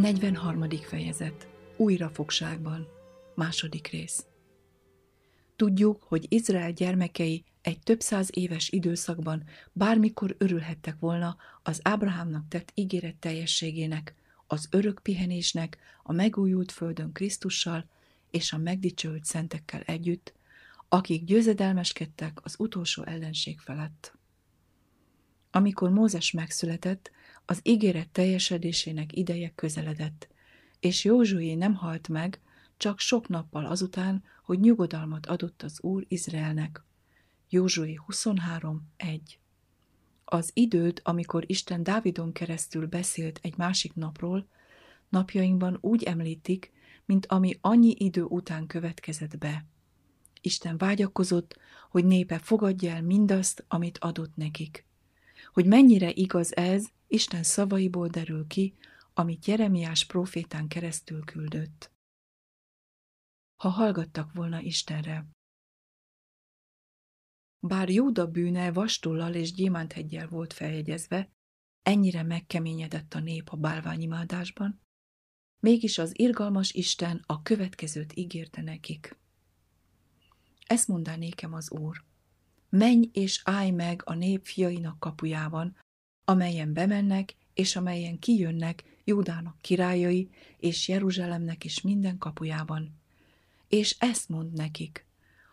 43. fejezet Újrafogságban Második rész Tudjuk, hogy Izrael gyermekei egy több száz éves időszakban bármikor örülhettek volna az Ábrahámnak tett ígéret teljességének, az örök pihenésnek, a megújult földön Krisztussal és a megdicsőült szentekkel együtt, akik győzedelmeskedtek az utolsó ellenség felett. Amikor Mózes megszületett, az ígéret teljesedésének ideje közeledett, és Józsué nem halt meg, csak sok nappal azután, hogy nyugodalmat adott az Úr Izraelnek. Józsué 23.1 Az időt, amikor Isten Dávidon keresztül beszélt egy másik napról, napjainkban úgy említik, mint ami annyi idő után következett be. Isten vágyakozott, hogy népe fogadja el mindazt, amit adott nekik. Hogy mennyire igaz ez, Isten szavaiból derül ki, amit Jeremiás profétán keresztül küldött. Ha hallgattak volna Istenre. Bár Júda bűne vastullal és gyémánthegyel volt feljegyezve, ennyire megkeményedett a nép a bálványimádásban, mégis az irgalmas Isten a következőt ígérte nekik. Ezt mondá nékem az Úr. Menj és állj meg a nép fiainak kapujában, amelyen bemennek, és amelyen kijönnek Júdának királyai, és Jeruzsálemnek is minden kapujában. És ezt mond nekik,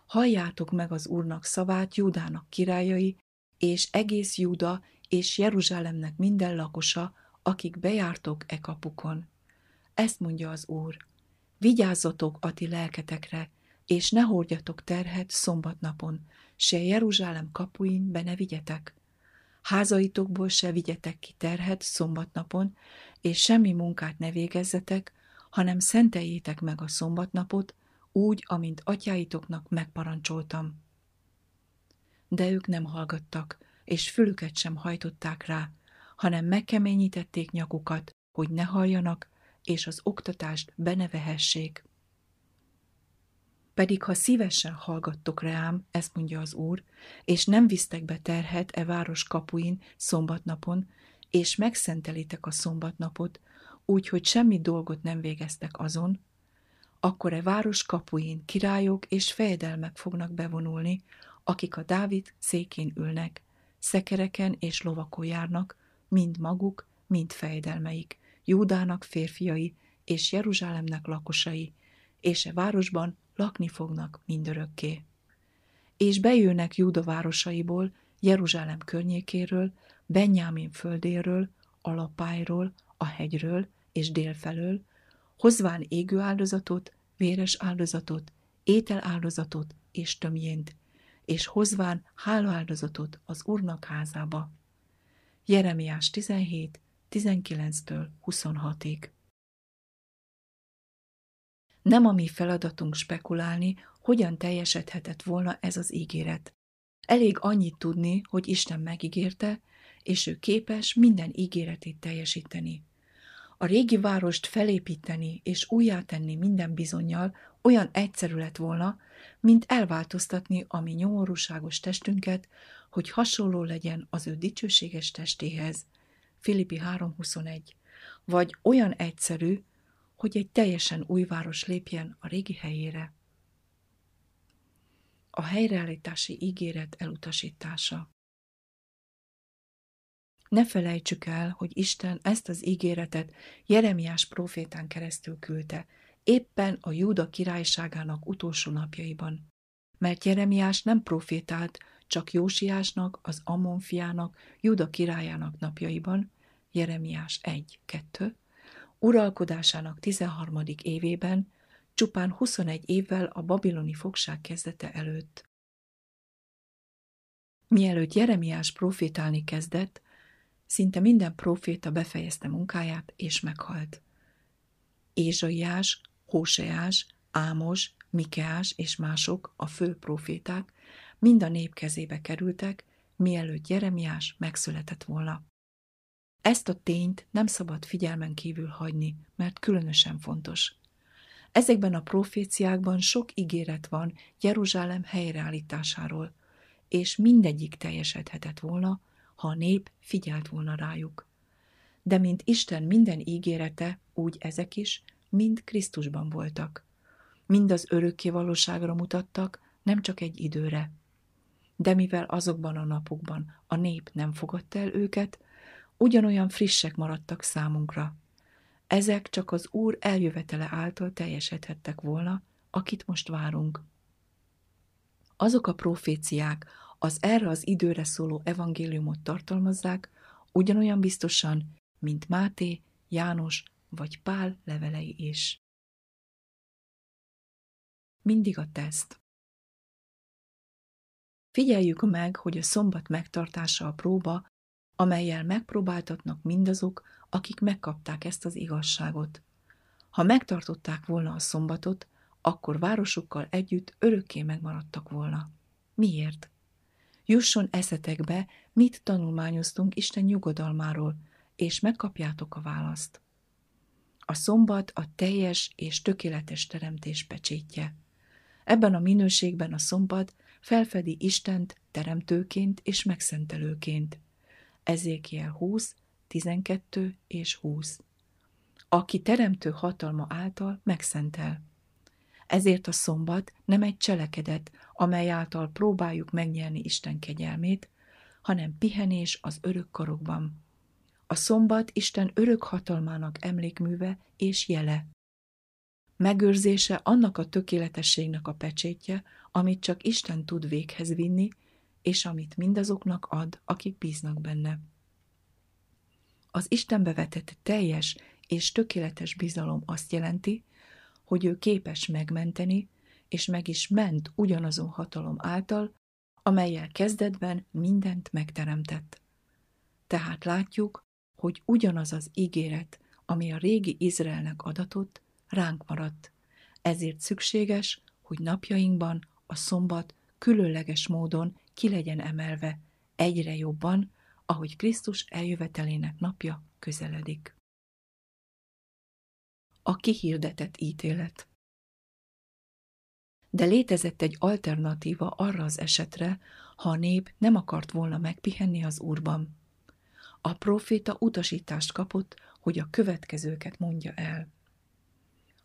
halljátok meg az Úrnak szavát Júdának királyai, és egész Júda és Jeruzsálemnek minden lakosa, akik bejártok e kapukon. Ezt mondja az Úr, vigyázzatok a ti lelketekre, és ne hordjatok terhet szombatnapon, se Jeruzsálem kapuin be ne vigyetek. Házaitokból se vigyetek ki terhet szombatnapon, és semmi munkát ne végezzetek, hanem szenteljétek meg a szombatnapot, úgy, amint atyáitoknak megparancsoltam. De ők nem hallgattak, és fülüket sem hajtották rá, hanem megkeményítették nyakukat, hogy ne halljanak, és az oktatást benevehessék. Pedig ha szívesen hallgattok rám, ezt mondja az Úr, és nem visztek be terhet e város kapuin szombatnapon, és megszentelitek a szombatnapot, úgy, hogy semmi dolgot nem végeztek azon, akkor e város kapuin királyok és fejedelmek fognak bevonulni, akik a Dávid székén ülnek, szekereken és lovakon járnak, mind maguk, mind fejedelmeik, Júdának férfiai és Jeruzsálemnek lakosai, és e városban lakni fognak mindörökké. És bejönnek Júda városaiból, Jeruzsálem környékéről, Benyámin földéről, Alapályról, a hegyről és délfelől, hozván égő áldozatot, véres áldozatot, étel áldozatot és tömjént, és hozván áldozatot az Úrnak házába. Jeremiás 17, 19-től 26-ig. Nem a mi feladatunk spekulálni, hogyan teljesedhetett volna ez az ígéret. Elég annyit tudni, hogy Isten megígérte, és ő képes minden ígéretét teljesíteni. A régi várost felépíteni és újjátenni minden bizonyal olyan egyszerű lett volna, mint elváltoztatni a mi nyomorúságos testünket, hogy hasonló legyen az ő dicsőséges testéhez. Filippi 3.21 Vagy olyan egyszerű, hogy egy teljesen új város lépjen a régi helyére. A helyreállítási ígéret elutasítása. Ne felejtsük el, hogy Isten ezt az ígéretet Jeremiás profétán keresztül küldte, éppen a Júda királyságának utolsó napjaiban. Mert Jeremiás nem profétált csak Jósiásnak, az Ammon fiának, Júda királyának napjaiban, Jeremiás 1-2, uralkodásának 13. évében, csupán 21 évvel a babiloni fogság kezdete előtt. Mielőtt Jeremiás profétálni kezdett, szinte minden proféta befejezte munkáját és meghalt. Ézsaiás, Hóseás, Ámos, Mikeás és mások, a fő proféták, mind a nép kezébe kerültek, mielőtt Jeremiás megszületett volna. Ezt a tényt nem szabad figyelmen kívül hagyni, mert különösen fontos. Ezekben a proféciákban sok ígéret van Jeruzsálem helyreállításáról, és mindegyik teljesedhetett volna, ha a nép figyelt volna rájuk. de mint Isten minden ígérete, úgy ezek is mind Krisztusban voltak. Mind az örökké valóságra mutattak, nem csak egy időre. De mivel azokban a napokban a nép nem fogadta el őket, ugyanolyan frissek maradtak számunkra. Ezek csak az Úr eljövetele által teljesedhettek volna, akit most várunk. Azok a proféciák, az erre az időre szóló evangéliumot tartalmazzák, ugyanolyan biztosan, mint Máté, János vagy Pál levelei is. Mindig a teszt. Figyeljük meg, hogy a szombat megtartása a próba, amelyel megpróbáltatnak mindazok, akik megkapták ezt az igazságot. Ha megtartották volna a szombatot, akkor városukkal együtt örökké megmaradtak volna. Miért? Jusson eszetekbe, mit tanulmányoztunk Isten nyugodalmáról, és megkapjátok a választ. A szombat a teljes és tökéletes teremtés pecsétje. Ebben a minőségben a szombat felfedi Istent teremtőként és megszentelőként. Ezékiel 20, 12 és 20. Aki teremtő hatalma által megszentel. Ezért a szombat nem egy cselekedet, amely által próbáljuk megnyerni Isten kegyelmét, hanem pihenés az örök karokban. A szombat Isten örök hatalmának emlékműve és jele. Megőrzése annak a tökéletességnek a pecsétje, amit csak Isten tud véghez vinni, és amit mindazoknak ad, akik bíznak benne. Az Istenbe vetett teljes és tökéletes bizalom azt jelenti, hogy ő képes megmenteni, és meg is ment ugyanazon hatalom által, amelyel kezdetben mindent megteremtett. Tehát látjuk, hogy ugyanaz az ígéret, ami a régi Izraelnek adatott, ránk maradt. Ezért szükséges, hogy napjainkban a szombat különleges módon ki legyen emelve, egyre jobban, ahogy Krisztus eljövetelének napja közeledik. A kihirdetett ítélet De létezett egy alternatíva arra az esetre, ha a nép nem akart volna megpihenni az Úrban. A proféta utasítást kapott, hogy a következőket mondja el.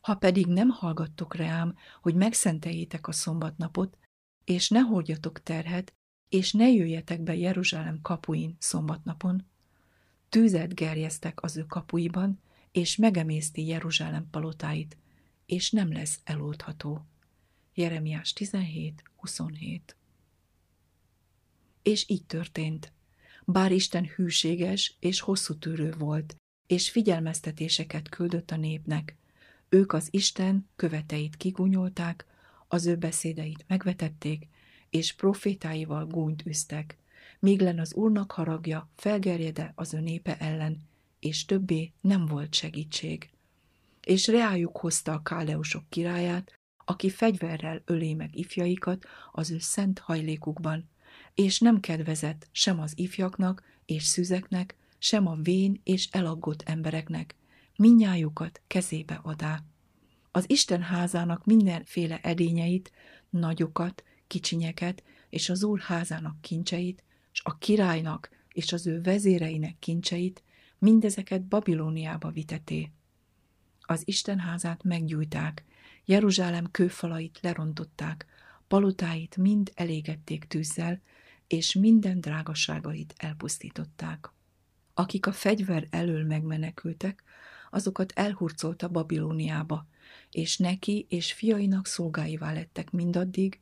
Ha pedig nem hallgattok rám, hogy megszenteljétek a szombatnapot, és ne hordjatok terhet, és ne jöjjetek be Jeruzsálem kapuin szombatnapon, tűzet gerjeztek az ő kapuiban, és megemészti Jeruzsálem palotáit, és nem lesz eloldható. Jeremiás 17.27 És így történt. Bár Isten hűséges és hosszú tűrő volt, és figyelmeztetéseket küldött a népnek, ők az Isten követeit kigunyolták, az ő beszédeit megvetették, és profétáival gúnyt üztek, míg len az Úrnak haragja felgerjede az ő népe ellen, és többé nem volt segítség. És reájuk hozta a káleusok királyát, aki fegyverrel ölé meg ifjaikat az ő szent hajlékukban, és nem kedvezett sem az ifjaknak és szüzeknek, sem a vén és elaggott embereknek, minnyájukat kezébe adá. Az Isten házának mindenféle edényeit, nagyokat, kicsinyeket, és az Úr házának kincseit, és a királynak és az ő vezéreinek kincseit, mindezeket Babilóniába viteté. Az Isten házát meggyújták, Jeruzsálem kőfalait lerontották, palotáit mind elégették tűzzel, és minden drágaságait elpusztították. Akik a fegyver elől megmenekültek, azokat elhurcolta Babilóniába, és neki és fiainak szolgáivá lettek mindaddig,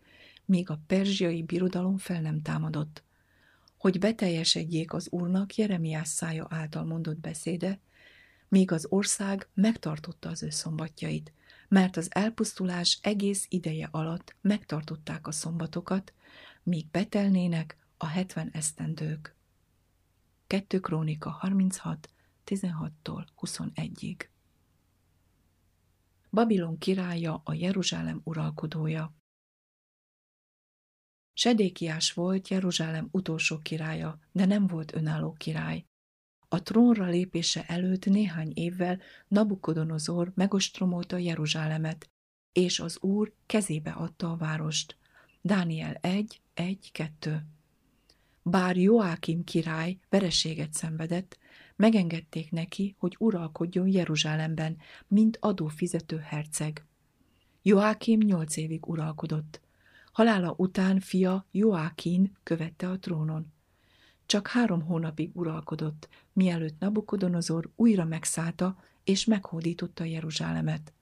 míg a perzsiai birodalom fel nem támadott. Hogy beteljesedjék az úrnak Jeremiás szája által mondott beszéde, míg az ország megtartotta az ő szombatjait, mert az elpusztulás egész ideje alatt megtartották a szombatokat, míg betelnének a hetven esztendők. 2 Krónika 36, 16-tól 21-ig. Babilon királya a Jeruzsálem uralkodója. Sedékiás volt Jeruzsálem utolsó királya, de nem volt önálló király. A trónra lépése előtt néhány évvel Nabukodonozor megostromolta Jeruzsálemet, és az úr kezébe adta a várost. Dániel 1, 1, 2 Bár Joákim király vereséget szenvedett, Megengedték neki, hogy uralkodjon Jeruzsálemben, mint adófizető herceg. Joákim nyolc évig uralkodott. Halála után fia Joákin követte a trónon. Csak három hónapig uralkodott, mielőtt Nabukodonozor újra megszállta és meghódította Jeruzsálemet.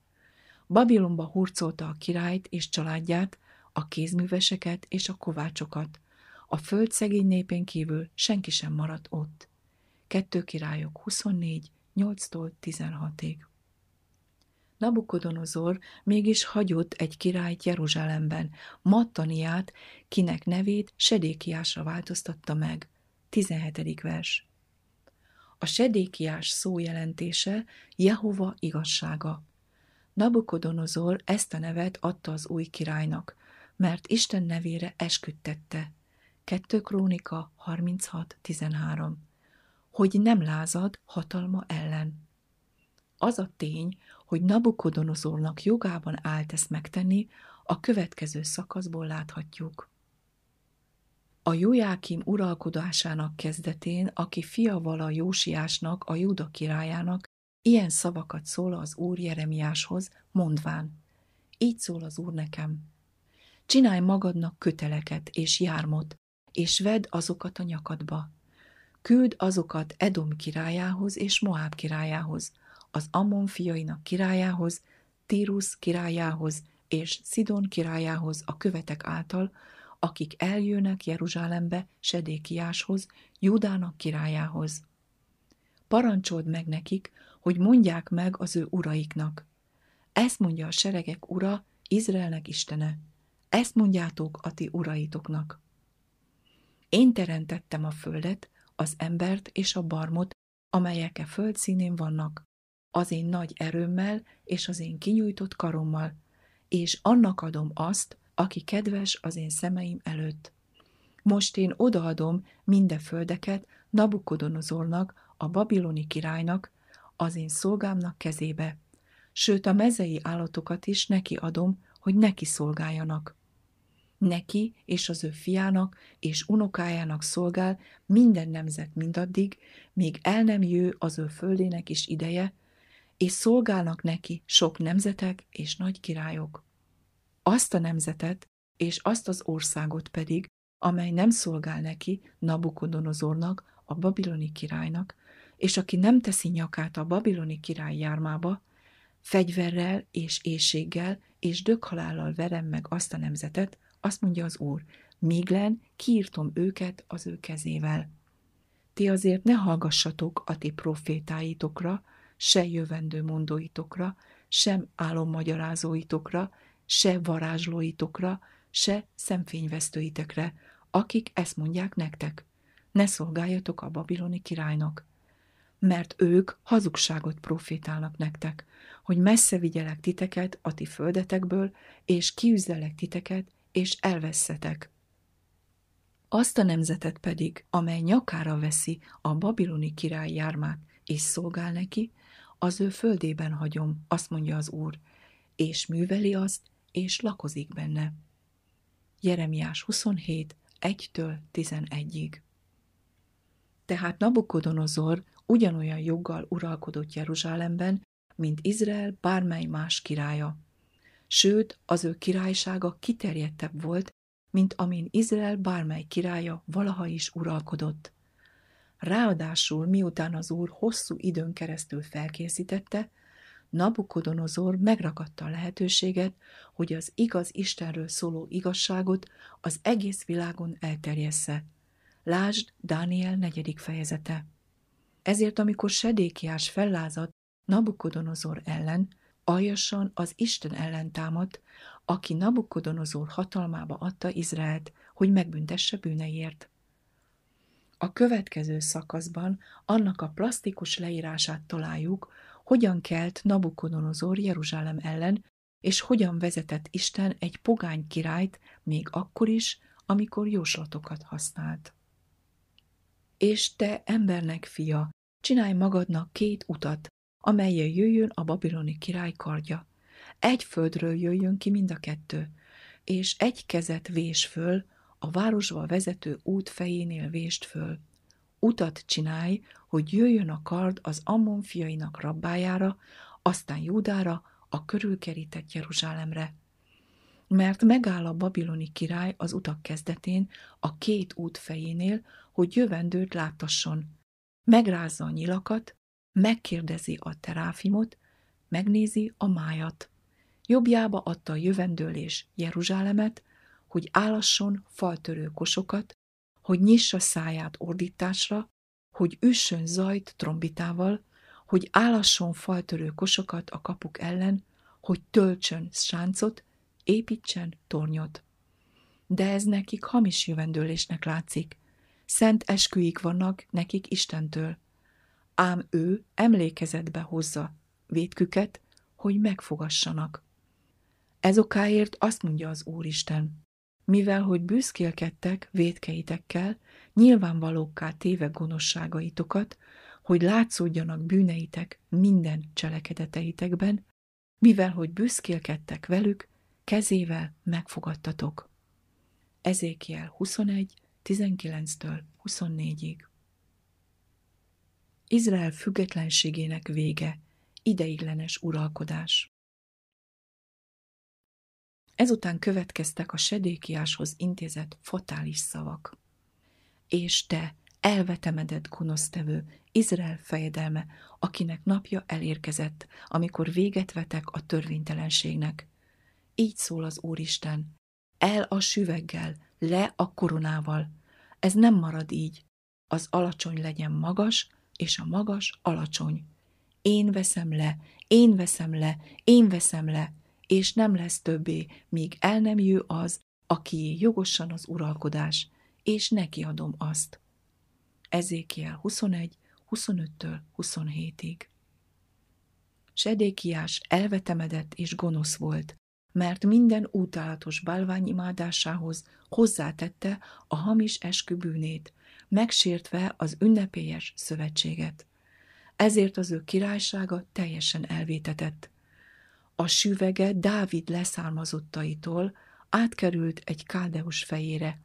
Babilonba hurcolta a királyt és családját, a kézműveseket és a kovácsokat. A föld szegény népén kívül senki sem maradt ott. Kettő királyok 24, 8-tól 16-ig. Nabukodonozor mégis hagyott egy királyt Jeruzsálemben, Mattaniát, kinek nevét Sedékiásra változtatta meg. 17. vers. A Sedékiás szó jelentése Jehova igazsága. Nabukodonozor ezt a nevet adta az új királynak, mert Isten nevére esküdtette. 2 Krónika 36.13 Hogy nem lázad hatalma ellen. Az a tény, hogy Nabukodonozornak jogában állt ezt megtenni, a következő szakaszból láthatjuk. A Jójákim uralkodásának kezdetén, aki fia vala Jósiásnak, a Júda királyának, ilyen szavakat szól az Úr Jeremiáshoz, mondván, így szól az Úr nekem. Csinálj magadnak köteleket és jármot, és vedd azokat a nyakadba. Küld azokat Edom királyához és Moáb királyához, az Ammon fiainak királyához, Tírus királyához és Szidon királyához a követek által, akik eljönnek Jeruzsálembe Sedékiáshoz, Júdának királyához. Parancsold meg nekik, hogy mondják meg az ő uraiknak. Ezt mondja a seregek ura, Izraelnek istene. Ezt mondjátok a ti uraitoknak. Én teremtettem a földet, az embert és a barmot, amelyek a föld színén vannak, az én nagy erőmmel és az én kinyújtott karommal, és annak adom azt, aki kedves az én szemeim előtt. Most én odaadom minden földeket Nabukodonozornak, a babiloni királynak, az én szolgámnak kezébe, sőt a mezei állatokat is neki adom, hogy neki szolgáljanak. Neki és az ő fiának és unokájának szolgál minden nemzet mindaddig, míg el nem jő az ő földének is ideje, és szolgálnak neki sok nemzetek és nagy királyok. Azt a nemzetet és azt az országot pedig, amely nem szolgál neki, Nabukodonozornak, a babiloni királynak, és aki nem teszi nyakát a babiloni király jármába, fegyverrel és éjséggel és dökhalállal verem meg azt a nemzetet, azt mondja az Úr, míglen kiírtom őket az ő kezével. Ti azért ne hallgassatok a ti profétáitokra, se jövendő mondóitokra, sem álommagyarázóitokra, se varázslóitokra, se szemfényvesztőitekre, akik ezt mondják nektek. Ne szolgáljatok a babiloni királynak, mert ők hazugságot profétálnak nektek, hogy messze vigyelek titeket a ti földetekből, és kiüzelek titeket, és elvesszetek. Azt a nemzetet pedig, amely nyakára veszi a babiloni király jármát, és szolgál neki, az ő földében hagyom, azt mondja az Úr, és műveli azt, és lakozik benne. Jeremiás 27, 1-től 11-ig. Tehát Nabukodonozor ugyanolyan joggal uralkodott Jeruzsálemben, mint Izrael bármely más királya. Sőt, az ő királysága kiterjedtebb volt, mint amin Izrael bármely királya valaha is uralkodott. Ráadásul, miután az úr hosszú időn keresztül felkészítette, Nabukodonozor megragadta a lehetőséget, hogy az igaz Istenről szóló igazságot az egész világon elterjessze. Lásd Dániel negyedik fejezete. Ezért, amikor Sedékiás fellázadt Nabukodonozor ellen, aljasan az Isten ellen támadt, aki Nabukodonozor hatalmába adta Izraelt, hogy megbüntesse bűneiért. A következő szakaszban annak a plastikus leírását találjuk, hogyan kelt Nabukodonozor Jeruzsálem ellen, és hogyan vezetett Isten egy pogány királyt még akkor is, amikor jóslatokat használt. És te, embernek fia, csinálj magadnak két utat, amelyen jöjjön a babiloni király kardja. Egy földről jöjjön ki mind a kettő, és egy kezet vés föl, a városba vezető út fejénél vést föl. utat csinálj, hogy jöjjön a kard az Ammon fiainak rabbájára, aztán Júdára, a körülkerített Jeruzsálemre. Mert megáll a babiloni király az utak kezdetén, a két út fejénél, hogy jövendőt láttasson. Megrázza a nyilakat, megkérdezi a teráfimot, megnézi a májat. Jobbjába adta a jövendőlés Jeruzsálemet, hogy állasson faltörő kosokat, hogy nyissa száját ordításra, hogy üssön zajt trombitával, hogy állasson faltörő kosokat a kapuk ellen, hogy töltsön sáncot, építsen tornyot. De ez nekik hamis jövendőlésnek látszik. Szent esküik vannak nekik Istentől. Ám ő emlékezetbe hozza vétküket, hogy megfogassanak. Ez okáért azt mondja az Úristen, mivel hogy büszkélkedtek védkeitekkel, nyilvánvalókká téve gonoszságaitokat, hogy látszódjanak bűneitek minden cselekedeteitekben, mivel hogy büszkélkedtek velük, kezével megfogadtatok. Ezékiel 21, 19-től 24-ig. Izrael függetlenségének vége, ideiglenes uralkodás. Ezután következtek a sedékiáshoz intézett fatális szavak. És te, elvetemedett gonosztevő, Izrael fejedelme, akinek napja elérkezett, amikor véget vetek a törvénytelenségnek. Így szól az Úristen. El a süveggel, le a koronával. Ez nem marad így. Az alacsony legyen magas, és a magas alacsony. Én veszem le, én veszem le, én veszem le, és nem lesz többé, míg el nem jő az, aki jogosan az uralkodás, és neki adom azt. Ezékiel 21, 25-től 27-ig. Sedékiás elvetemedett és gonosz volt, mert minden utálatos bálványimádásához hozzátette a hamis eskübűnét, megsértve az ünnepélyes szövetséget. Ezért az ő királysága teljesen elvétetett. A süvege Dávid leszármazottaitól átkerült egy káldeus fejére,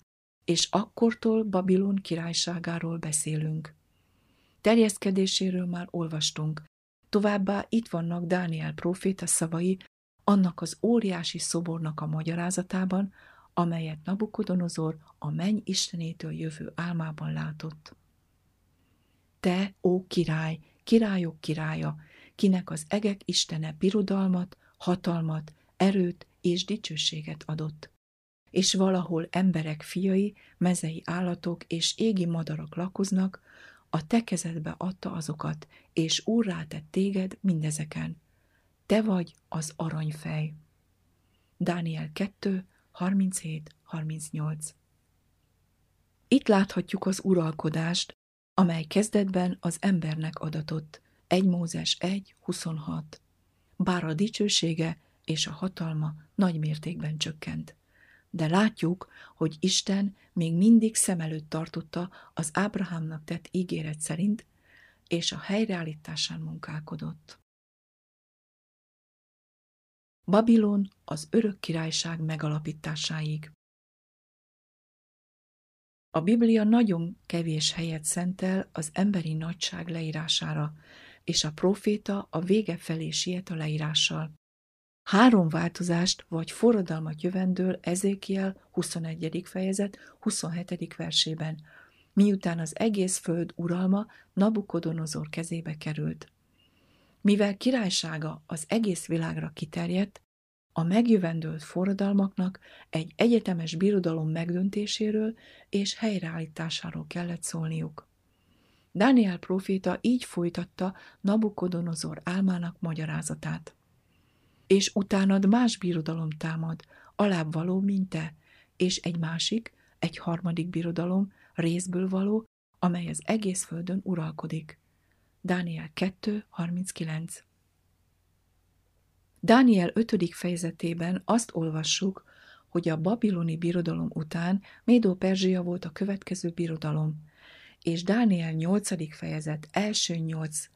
és akkortól Babilon királyságáról beszélünk. Terjeszkedéséről már olvastunk, továbbá itt vannak Dániel próféta szavai annak az óriási szobornak a magyarázatában, amelyet Nabukodonozor a menny istenétől jövő álmában látott. Te, ó király, királyok királya, kinek az egek istene birodalmat, hatalmat, erőt és dicsőséget adott. És valahol emberek fiai, mezei állatok és égi madarak lakoznak, a te kezedbe adta azokat, és úrrá tett téged mindezeken. Te vagy az aranyfej. Dániel 2, 37-38 Itt láthatjuk az uralkodást, amely kezdetben az embernek adatott. 1 Mózes 1, 26 Bár a dicsősége és a hatalma nagy mértékben csökkent. De látjuk, hogy Isten még mindig szem előtt tartotta az Ábrahámnak tett ígéret szerint, és a helyreállításán munkálkodott. Babilon az örök királyság megalapításáig. A Biblia nagyon kevés helyet szentel az emberi nagyság leírására, és a proféta a vége felé siet a leírással. Három változást vagy forradalmat jövendől Ezékiel 21. fejezet 27. versében, miután az egész föld uralma Nabukodonozor kezébe került. Mivel királysága az egész világra kiterjedt, a megjövendőlt forradalmaknak egy egyetemes birodalom megdöntéséről és helyreállításáról kellett szólniuk. Dániel proféta így folytatta Nabukodonozor álmának magyarázatát. És utánad más birodalom támad, alább való, mint te, és egy másik, egy harmadik birodalom, részből való, amely az egész földön uralkodik. Dániel 2.39 Dániel 5. fejezetében azt olvassuk, hogy a babiloni birodalom után Médó-Perzsia volt a következő birodalom, és Dániel 8. fejezet első 8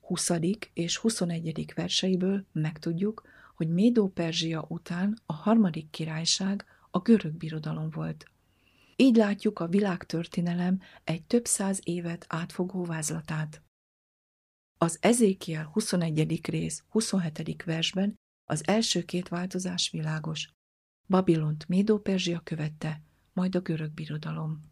20. és 21. verseiből megtudjuk, hogy Médó-Perzsia után a harmadik királyság a görög birodalom volt Így látjuk a világtörténelem egy több száz évet átfogó vázlatát. Az Ezékiel 21. rész 27. versben az első két változás világos. Babilont Médó-Perzsia követte, majd a görög birodalom.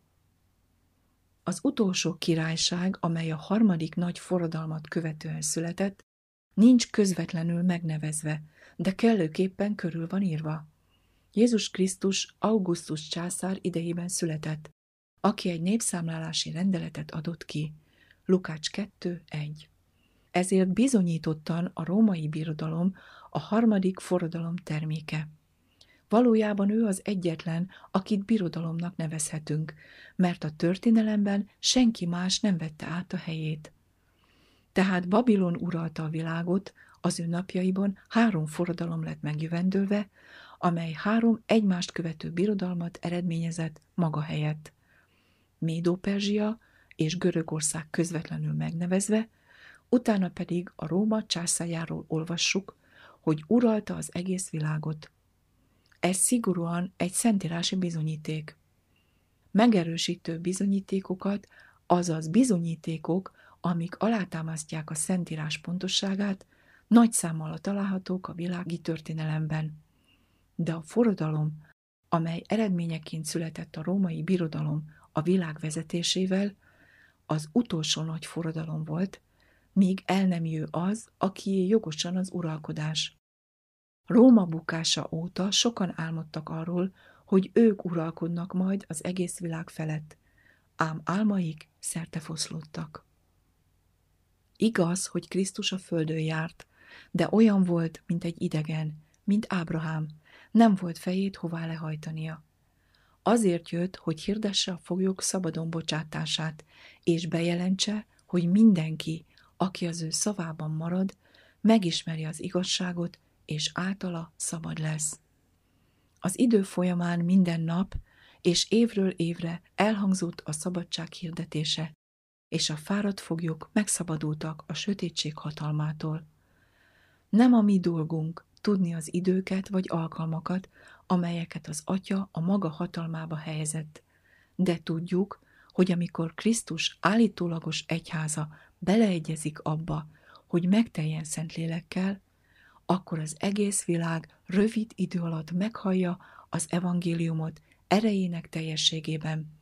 Az utolsó királyság, amely a harmadik nagy forradalmat követően született, nincs közvetlenül megnevezve, de kellőképpen körül van írva. Jézus Krisztus Augustus császár idejében született, aki egy népszámlálási rendeletet adott ki. Lukács 2.1 Ezért bizonyítottan a római birodalom a harmadik forradalom terméke. Valójában ő az egyetlen, akit birodalomnak nevezhetünk, mert a történelemben senki más nem vette át a helyét. Tehát Babilon uralta a világot, az ő napjaiban három forradalom lett megjövendőlve, amely három egymást követő birodalmat eredményezett maga helyett. Médó-Perzsia és Görögország közvetlenül megnevezve, utána pedig a Róma császájáról olvassuk, hogy uralta az egész világot. Ez szigorúan egy szentírási bizonyíték. Megerősítő bizonyítékokat, azaz bizonyítékok, amik alátámasztják a szentírás pontosságát, nagy számmal találhatók a világi történelemben. De a forradalom, amely eredményeként született a római birodalom a világ vezetésével, az utolsó nagy forradalom volt, míg el nem jő az, akié jogosan az uralkodás. Róma bukása óta sokan álmodtak arról, hogy ők uralkodnak majd az egész világ felett, ám álmaik szerte foszlódtak. Igaz, hogy Krisztus a földön járt, de olyan volt, mint egy idegen, mint Ábrahám, nem volt fejét hová lehajtania. Azért jött, hogy hirdesse a foglyok szabadon bocsátását, és bejelentse, hogy mindenki, aki az ő szavában marad, megismeri az igazságot, és általa szabad lesz. Az idő folyamán minden nap és évről évre elhangzott a szabadság hirdetése, és a fáradt foglyok megszabadultak a sötétség hatalmától. Nem a mi dolgunk tudni az időket vagy alkalmakat, amelyeket az Atya a maga hatalmába helyezett, de tudjuk, hogy amikor Krisztus állítólagos egyháza beleegyezik abba, hogy megteljen Szentlélekkel, akkor az egész világ rövid idő alatt meghallja az evangéliumot erejének teljességében,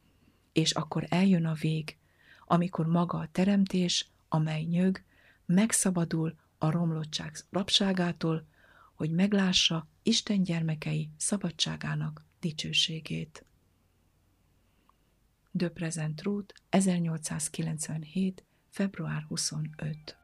és akkor eljön a vég, amikor maga a teremtés, amely nyög, megszabadul a romlottság rabságától, hogy meglássa Isten gyermekei szabadságának dicsőségét. De Present Truth, 1897. február 25